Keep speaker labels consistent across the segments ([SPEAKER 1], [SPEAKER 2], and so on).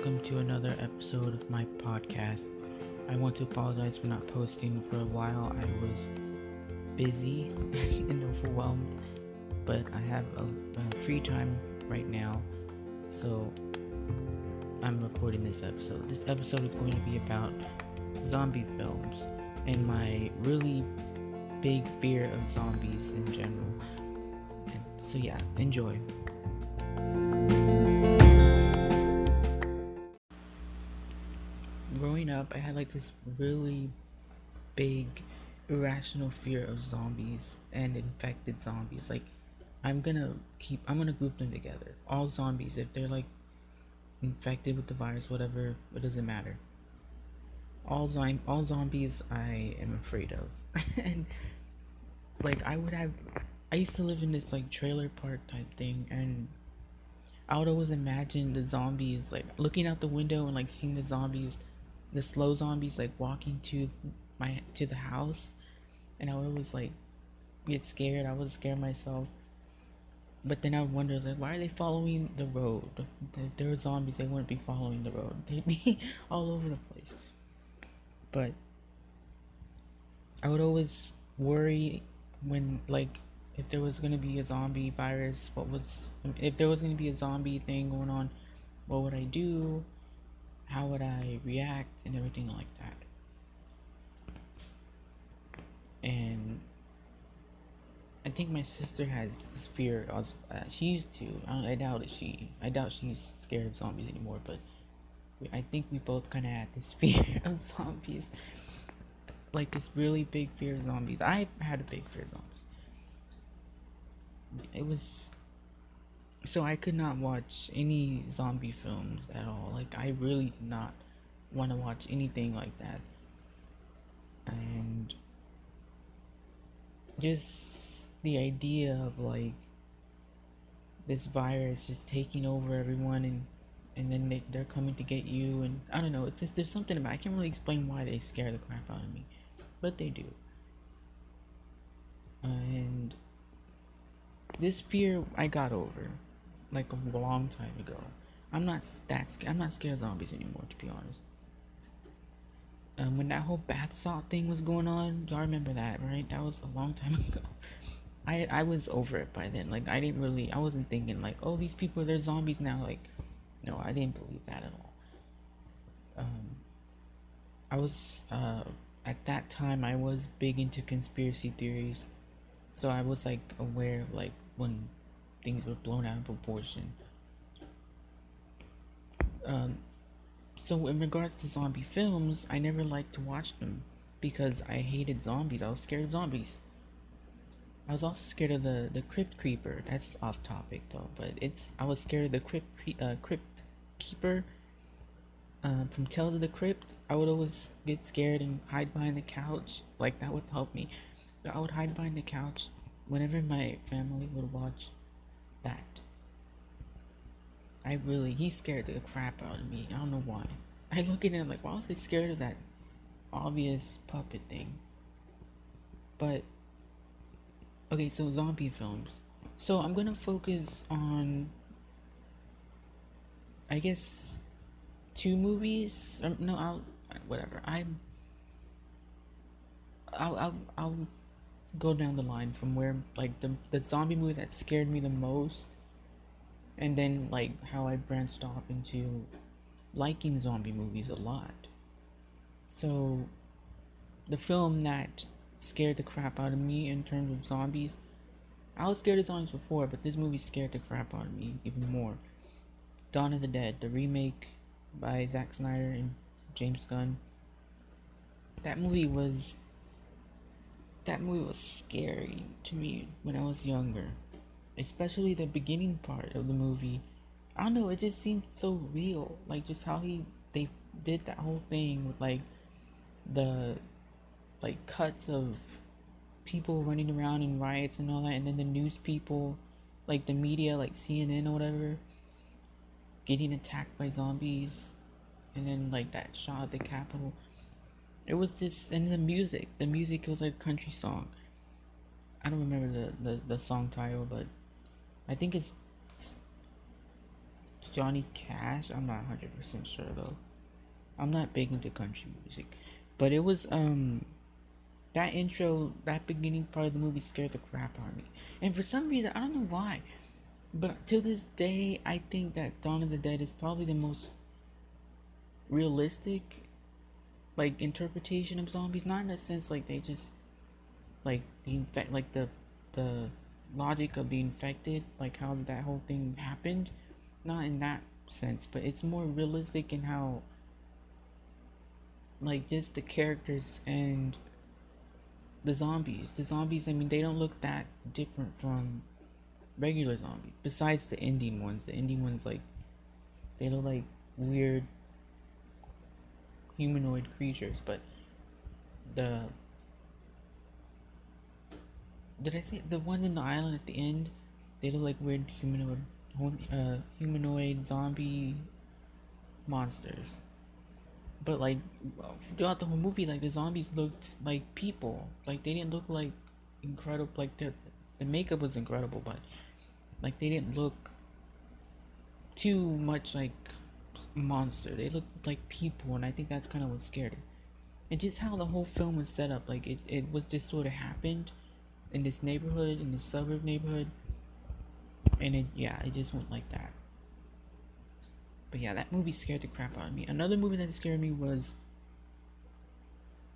[SPEAKER 1] welcome to another episode of my podcast. I want to apologize for not posting for a while. I was busy and overwhelmed, but I have a, a free time right now, so I'm recording this episode. This episode is going to be about zombie films and my really big fear of zombies in general. And so, yeah, enjoy. Growing up, I had like this really big irrational fear of zombies and infected zombies. Like, I'm gonna keep, I'm gonna group them together. All zombies, if they're like infected with the virus, whatever, it doesn't matter. All zom- all zombies, I am afraid of, and like I would have, I used to live in this like trailer park type thing, and I would always imagine the zombies like looking out the window and like seeing the zombies, the slow zombies like walking to my to the house, and I would always like get scared. I would scare myself. But then I would wonder, like, why are they following the road? If there were zombies, they wouldn't be following the road. They'd be all over the place. But I would always worry when, like, if there was gonna be a zombie virus, what was, if there was gonna be a zombie thing going on, what would I do? How would I react and everything like that? And I think my sister has this fear. Uh, she used to. I, I doubt it. She. I doubt she's scared of zombies anymore. But we, I think we both kind of had this fear of zombies, like this really big fear of zombies. I had a big fear of zombies. It was. So I could not watch any zombie films at all. Like I really did not want to watch anything like that. And just the idea of like this virus just taking over everyone and and then they, they're coming to get you and i don't know it's just there's something about i can't really explain why they scare the crap out of me but they do and this fear i got over like a long time ago i'm not that scared i'm not scared of zombies anymore to be honest um, when that whole bath salt thing was going on y'all remember that right that was a long time ago I I was over it by then. Like I didn't really I wasn't thinking like, oh these people they're zombies now. Like no, I didn't believe that at all. Um I was uh at that time I was big into conspiracy theories. So I was like aware of like when things were blown out of proportion. Um so in regards to zombie films, I never liked to watch them because I hated zombies. I was scared of zombies. I was also scared of the the crypt creeper. That's off topic though, but it's I was scared of the crypt uh, crypt keeper. Um, from Tales of the Crypt, I would always get scared and hide behind the couch. Like that would help me. I would hide behind the couch whenever my family would watch that. I really he scared the crap out of me. I don't know why. I look at him like, why was he scared of that obvious puppet thing? But Okay, so zombie films. So I'm gonna focus on, I guess, two movies. Um, no, I'll whatever. I'm. I'll I'll I'll go down the line from where like the the zombie movie that scared me the most, and then like how I branched off into liking zombie movies a lot. So, the film that scared the crap out of me in terms of zombies. I was scared of zombies before, but this movie scared the crap out of me even more. Dawn of the Dead, the remake by Zack Snyder and James Gunn. That movie was that movie was scary to me when I was younger. Especially the beginning part of the movie. I don't know, it just seemed so real. Like just how he they did that whole thing with like the like cuts of people running around in riots and all that, and then the news people, like the media, like CNN or whatever, getting attacked by zombies, and then like that shot of the Capitol. It was just, and the music, the music was like a country song. I don't remember the, the, the song title, but I think it's Johnny Cash. I'm not hundred percent sure though. I'm not big into country music, but it was um that intro, that beginning part of the movie scared the crap out of me. And for some reason, I don't know why, but to this day, I think that Dawn of the Dead is probably the most realistic, like interpretation of zombies. Not in a sense like they just like the infect, like the the logic of being infected, like how that whole thing happened. Not in that sense, but it's more realistic in how like just the characters and the zombies. The zombies, I mean, they don't look that different from regular zombies. Besides the ending ones, the ending ones like they look like weird humanoid creatures, but the did I say the ones in the island at the end? They look like weird humanoid, uh, humanoid zombie monsters. But like throughout the whole movie, like the zombies looked like people. Like they didn't look like incredible. Like the the makeup was incredible, but like they didn't look too much like monster. They looked like people, and I think that's kind of what scared me. And just how the whole film was set up, like it, it was just sort of happened in this neighborhood, in this suburb neighborhood, and it yeah, it just went like that. But yeah, that movie scared the crap out of me. Another movie that scared me was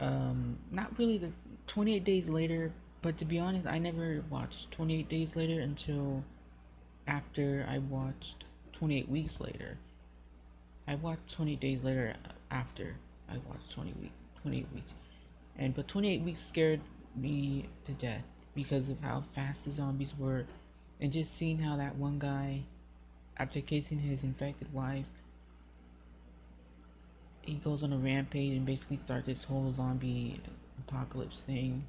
[SPEAKER 1] um not really the 28 Days Later, but to be honest, I never watched 28 Days Later until after I watched 28 Weeks Later. I watched 20 Days Later after I watched 20 week 28 weeks. And but 28 weeks scared me to death because of how fast the zombies were and just seeing how that one guy after casing his infected wife he goes on a rampage and basically starts this whole zombie apocalypse thing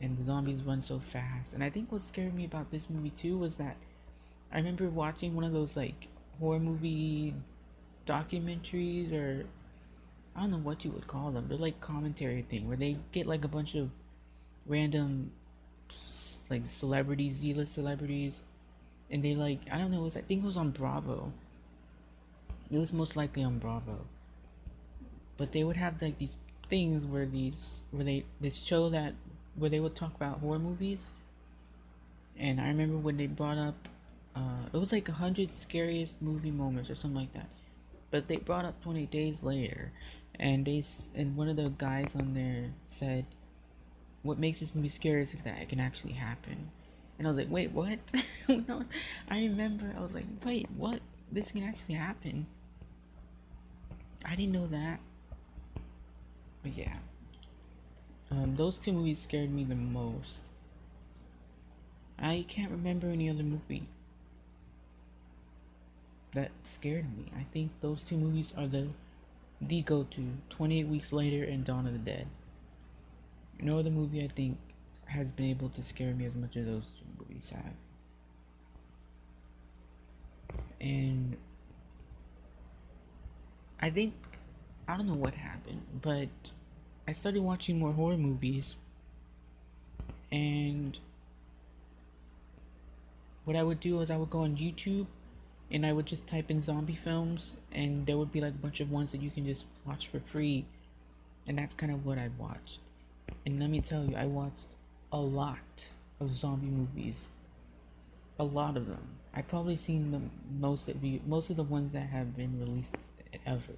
[SPEAKER 1] and the zombies run so fast and i think what scared me about this movie too was that i remember watching one of those like horror movie documentaries or i don't know what you would call them they're like commentary thing where they get like a bunch of random like celebrities, Z-list celebrities, and they like I don't know. It was I think it was on Bravo. It was most likely on Bravo. But they would have like these things where these where they this show that where they would talk about horror movies. And I remember when they brought up, uh, it was like a hundred scariest movie moments or something like that. But they brought up Twenty Days Later, and they and one of the guys on there said what makes this movie scary is that it can actually happen. And I was like, wait, what? I remember I was like, wait, what? This can actually happen. I didn't know that. But yeah. Um, those two movies scared me the most. I can't remember any other movie that scared me. I think those two movies are the the go to. 28 Weeks Later and Dawn of the Dead no other movie I think has been able to scare me as much as those two movies have. And I think I don't know what happened, but I started watching more horror movies and what I would do is I would go on YouTube and I would just type in zombie films and there would be like a bunch of ones that you can just watch for free and that's kind of what I watched and let me tell you, I watched a lot of zombie movies. A lot of them. I've probably seen the most of the most of the ones that have been released ever.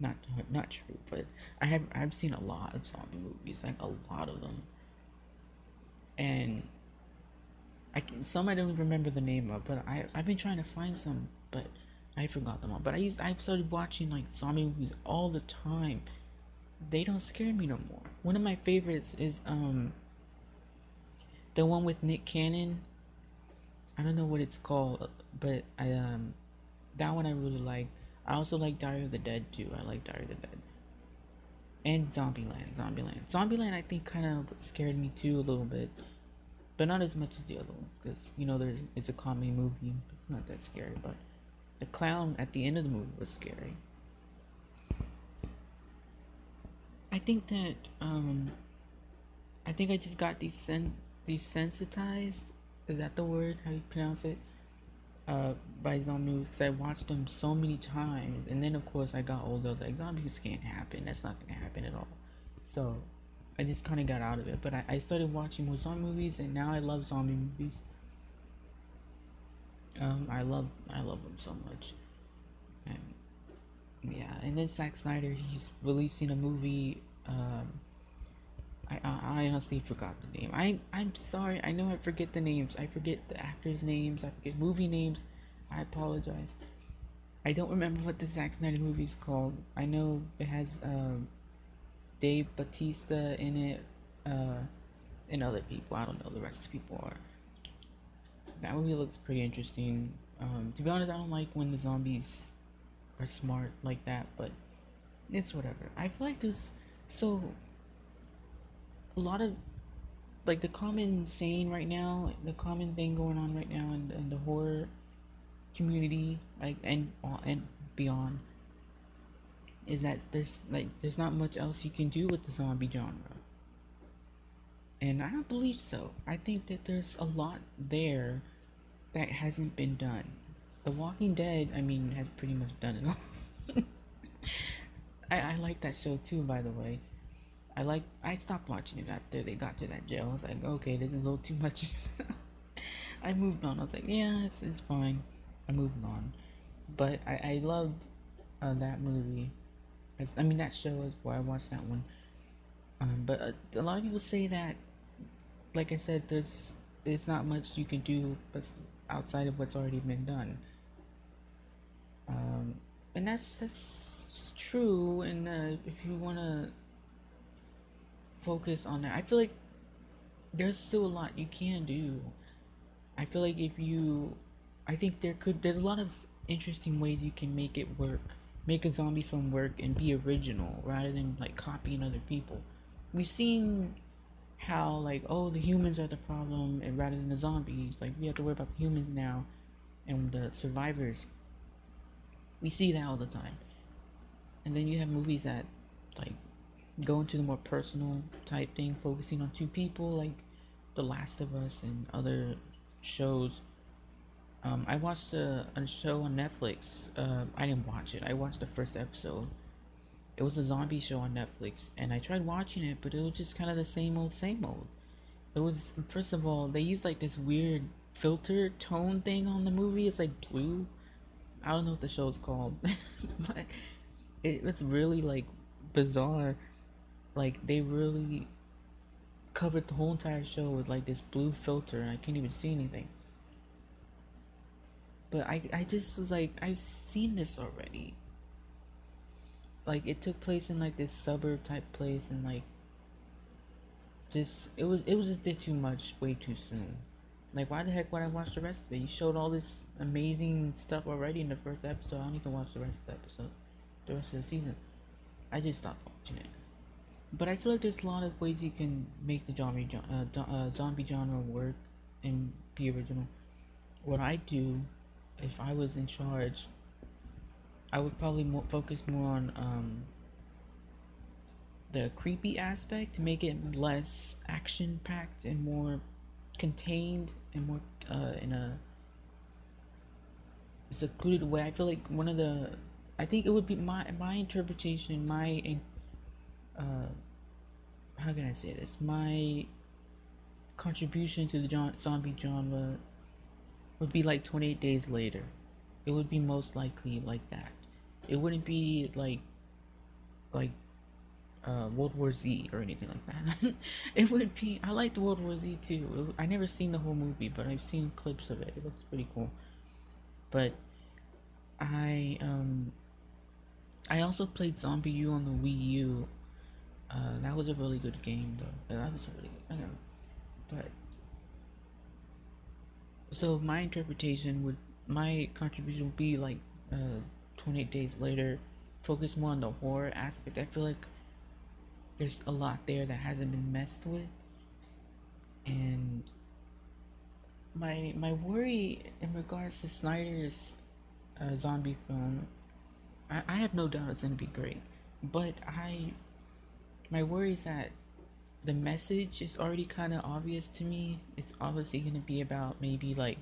[SPEAKER 1] Not not true, but I have I've seen a lot of zombie movies, like a lot of them. And I can some I don't even remember the name of, but I I've been trying to find some, but I forgot them all. But I used I started watching like zombie movies all the time they don't scare me no more. One of my favorites is um the one with Nick Cannon. I don't know what it's called, but I um that one I really like. I also like Diary of the Dead too. I like Diary of the Dead. And Zombieland, Zombieland. Zombieland I think kind of scared me too a little bit. But not as much as the other ones cuz you know there's it's a comedy movie. It's not that scary, but the clown at the end of the movie was scary. I think that um, I think I just got desen- desensitized. Is that the word? How you pronounce it? uh, by zombie movies because I watched them so many times, and then of course I got older. I was like, zombies can't happen. That's not gonna happen at all. So I just kind of got out of it. But I, I started watching more zombie movies, and now I love zombie movies. Um, I love I love them so much. And yeah, and then Zack Snyder, he's releasing a movie. Um, I, I, I honestly forgot the name. I I'm sorry. I know I forget the names. I forget the actors' names. I forget movie names. I apologize. I don't remember what the Zack Snyder movie is called. I know it has um, Dave Batista in it, uh, and other people. I don't know the rest of the people are. That movie looks pretty interesting. Um, to be honest, I don't like when the zombies are smart like that, but it's whatever. I feel like there's so a lot of like the common saying right now, the common thing going on right now in, in the horror community, like and and beyond, is that there's like there's not much else you can do with the zombie genre. And I don't believe so. I think that there's a lot there that hasn't been done. The Walking Dead, I mean, has pretty much done it all. I, I like that show too, by the way. I like I stopped watching it after they got to that jail. I was like, okay, this is a little too much. I moved on. I was like, yeah, it's it's fine. I moved on, but I I loved uh, that movie. It's, I mean that show is why I watched that one. Um, but uh, a lot of people say that, like I said, there's there's not much you can do but outside of what's already been done. Um, and that's that's true. And uh, if you wanna focus on that. I feel like there's still a lot you can do. I feel like if you, I think there could, there's a lot of interesting ways you can make it work. Make a zombie film work and be original rather than like copying other people. We've seen how like oh the humans are the problem and rather than the zombies like we have to worry about the humans now and the survivors we see that all the time and then you have movies that like go into the more personal type thing, focusing on two people like The Last of Us and other shows. Um, I watched a, a show on Netflix. Uh, I didn't watch it. I watched the first episode. It was a zombie show on Netflix, and I tried watching it, but it was just kind of the same old, same old. It was first of all they used like this weird filter tone thing on the movie. It's like blue. I don't know what the show's called, but it, it's really like bizarre like they really covered the whole entire show with like this blue filter and I can't even see anything. But I I just was like I've seen this already. Like it took place in like this suburb type place and like just it was it was just did too much way too soon. Like why the heck would I watch the rest of it? You showed all this amazing stuff already in the first episode. I don't to watch the rest of the episode, the rest of the season. I just stopped watching it. But I feel like there's a lot of ways you can make the zombie uh, uh, zombie genre work and be original. What I do, if I was in charge, I would probably more focus more on um, the creepy aspect to make it less action packed and more contained and more uh, in a secluded way. I feel like one of the I think it would be my my interpretation, my uh, how can I say this? My contribution to the zombie genre would be like 28 days later. It would be most likely like that. It wouldn't be like like uh, World War Z or anything like that. it would be. I like the World War Z too. It, I never seen the whole movie, but I've seen clips of it. It looks pretty cool. But I um I also played ZombiU on the Wii U uh, that was a really good game, though. That was a really good. I know, but so my interpretation would, my contribution would be like, uh, 28 days later, focus more on the horror aspect. I feel like there's a lot there that hasn't been messed with, and my my worry in regards to Snyder's uh, zombie film, I, I have no doubt it's gonna be great, but I my worry is that the message is already kind of obvious to me. It's obviously going to be about maybe like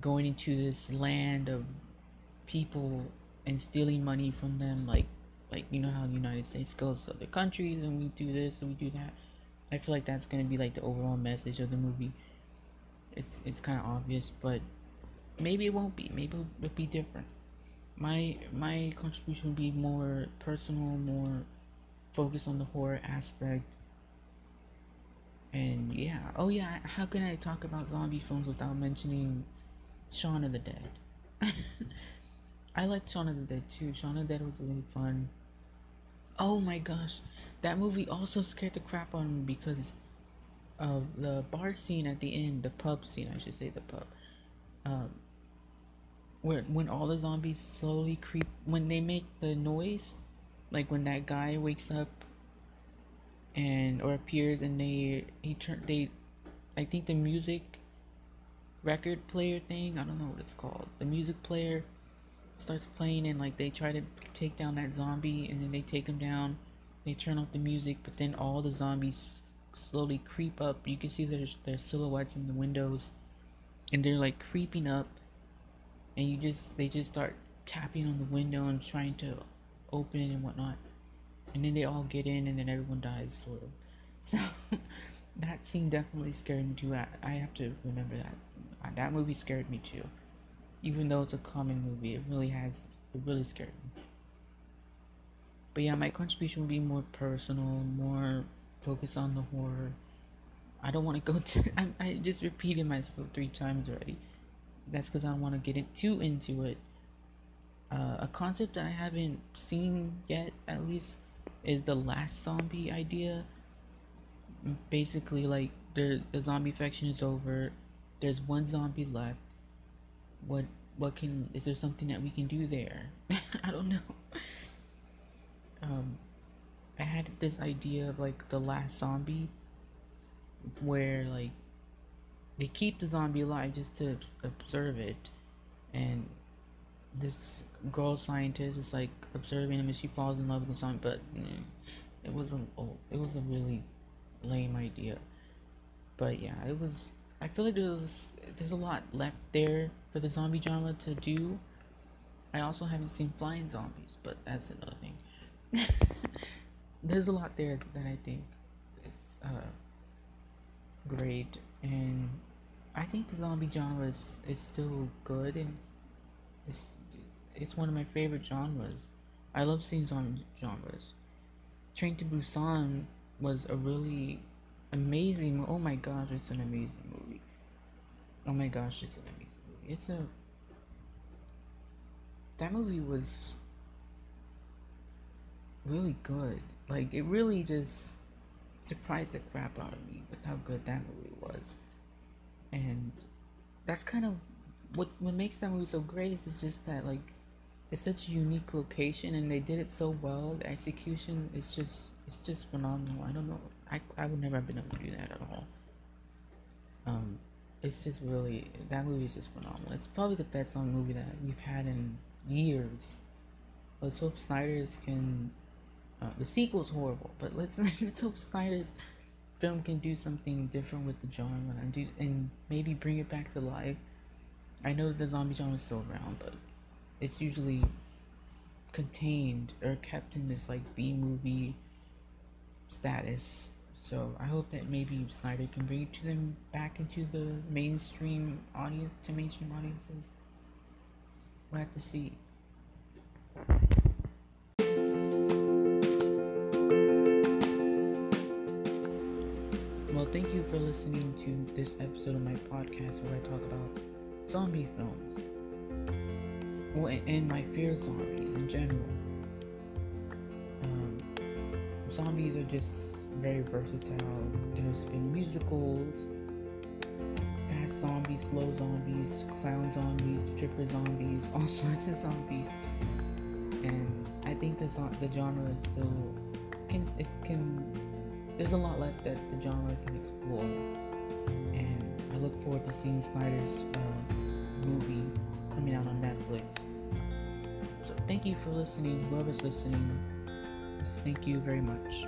[SPEAKER 1] going into this land of people and stealing money from them like like you know how the United States goes to other countries and we do this and we do that. I feel like that's gonna be like the overall message of the movie. It's it's kind of obvious, but maybe it won't be. Maybe it'll be different. My my contribution will be more personal, more focused on the horror aspect. And yeah, oh yeah, how can I talk about zombie films without mentioning Shaun of the Dead? I liked Shaun of the Dead too. Shaun of the Dead was really fun. Oh my gosh, that movie also scared the crap out of me because of the bar scene at the end, the pub scene, I should say, the pub. Um, where when all the zombies slowly creep, when they make the noise, like when that guy wakes up and or appears and they he turn they, I think the music record player thing, I don't know what it's called. The music player starts playing and like they try to take down that zombie and then they take him down. They turn off the music, but then all the zombies slowly creep up. You can see their their silhouettes in the windows, and they're like creeping up. And you just they just start tapping on the window and trying to open and whatnot. And then they all get in, and then everyone dies, sort of. So that scene definitely scared me too. I, I have to remember that. Uh, that movie scared me too even though it's a common movie, it really has it really scared me. But yeah, my contribution will be more personal, more focused on the horror. I don't want to go to. I, I just repeated myself three times already. That's because I don't want to get it too into it. Uh, a concept that I haven't seen yet, at least, is the last zombie idea. Basically, like the the zombie infection is over. There's one zombie left what what can is there something that we can do there? I don't know. Um, I had this idea of like the last zombie, where like they keep the zombie alive just to observe it, and this girl scientist is like observing him and she falls in love with the zombie, but mm, it was a oh, it was a really lame idea. But yeah, it was. I feel like there was there's a lot left there for the zombie genre to do. I also haven't seen flying zombies, but that's another thing. there's a lot there that I think is uh, great, and I think the zombie genre is, is still good, and it's, it's one of my favorite genres. I love seeing zombie genres. Train to Busan was a really amazing. Oh my gosh, it's an amazing movie. Oh my gosh, it's an amazing movie. It's a that movie was really good. Like it really just surprised the crap out of me with how good that movie was. And that's kind of what what makes that movie so great is it's just that like it's such a unique location and they did it so well. The execution is just it's just phenomenal. I don't know. I I would never have been able to do that at all. Um it's just really that movie is just phenomenal. It's probably the best zombie movie that we've had in years. Let's hope Snyder's can. Uh, the sequel's horrible, but let's let's hope Snyder's film can do something different with the genre and do and maybe bring it back to life. I know the zombie genre is still around, but it's usually contained or kept in this like B movie status so I hope that maybe Snyder can bring it to them back into the mainstream audience to mainstream audiences. We'll have to see. Well, thank you for listening to this episode of my podcast where I talk about zombie films. Well, and my fear of zombies in general. Um, zombies are just very versatile. There's been musicals, fast zombies, slow zombies, clown zombies, stripper zombies, all sorts of zombies. And I think the the genre is still can it can there's a lot left that the genre can explore. And I look forward to seeing Snyder's uh, movie coming out on Netflix. Thank you for listening, whoever's listening. Thank you very much.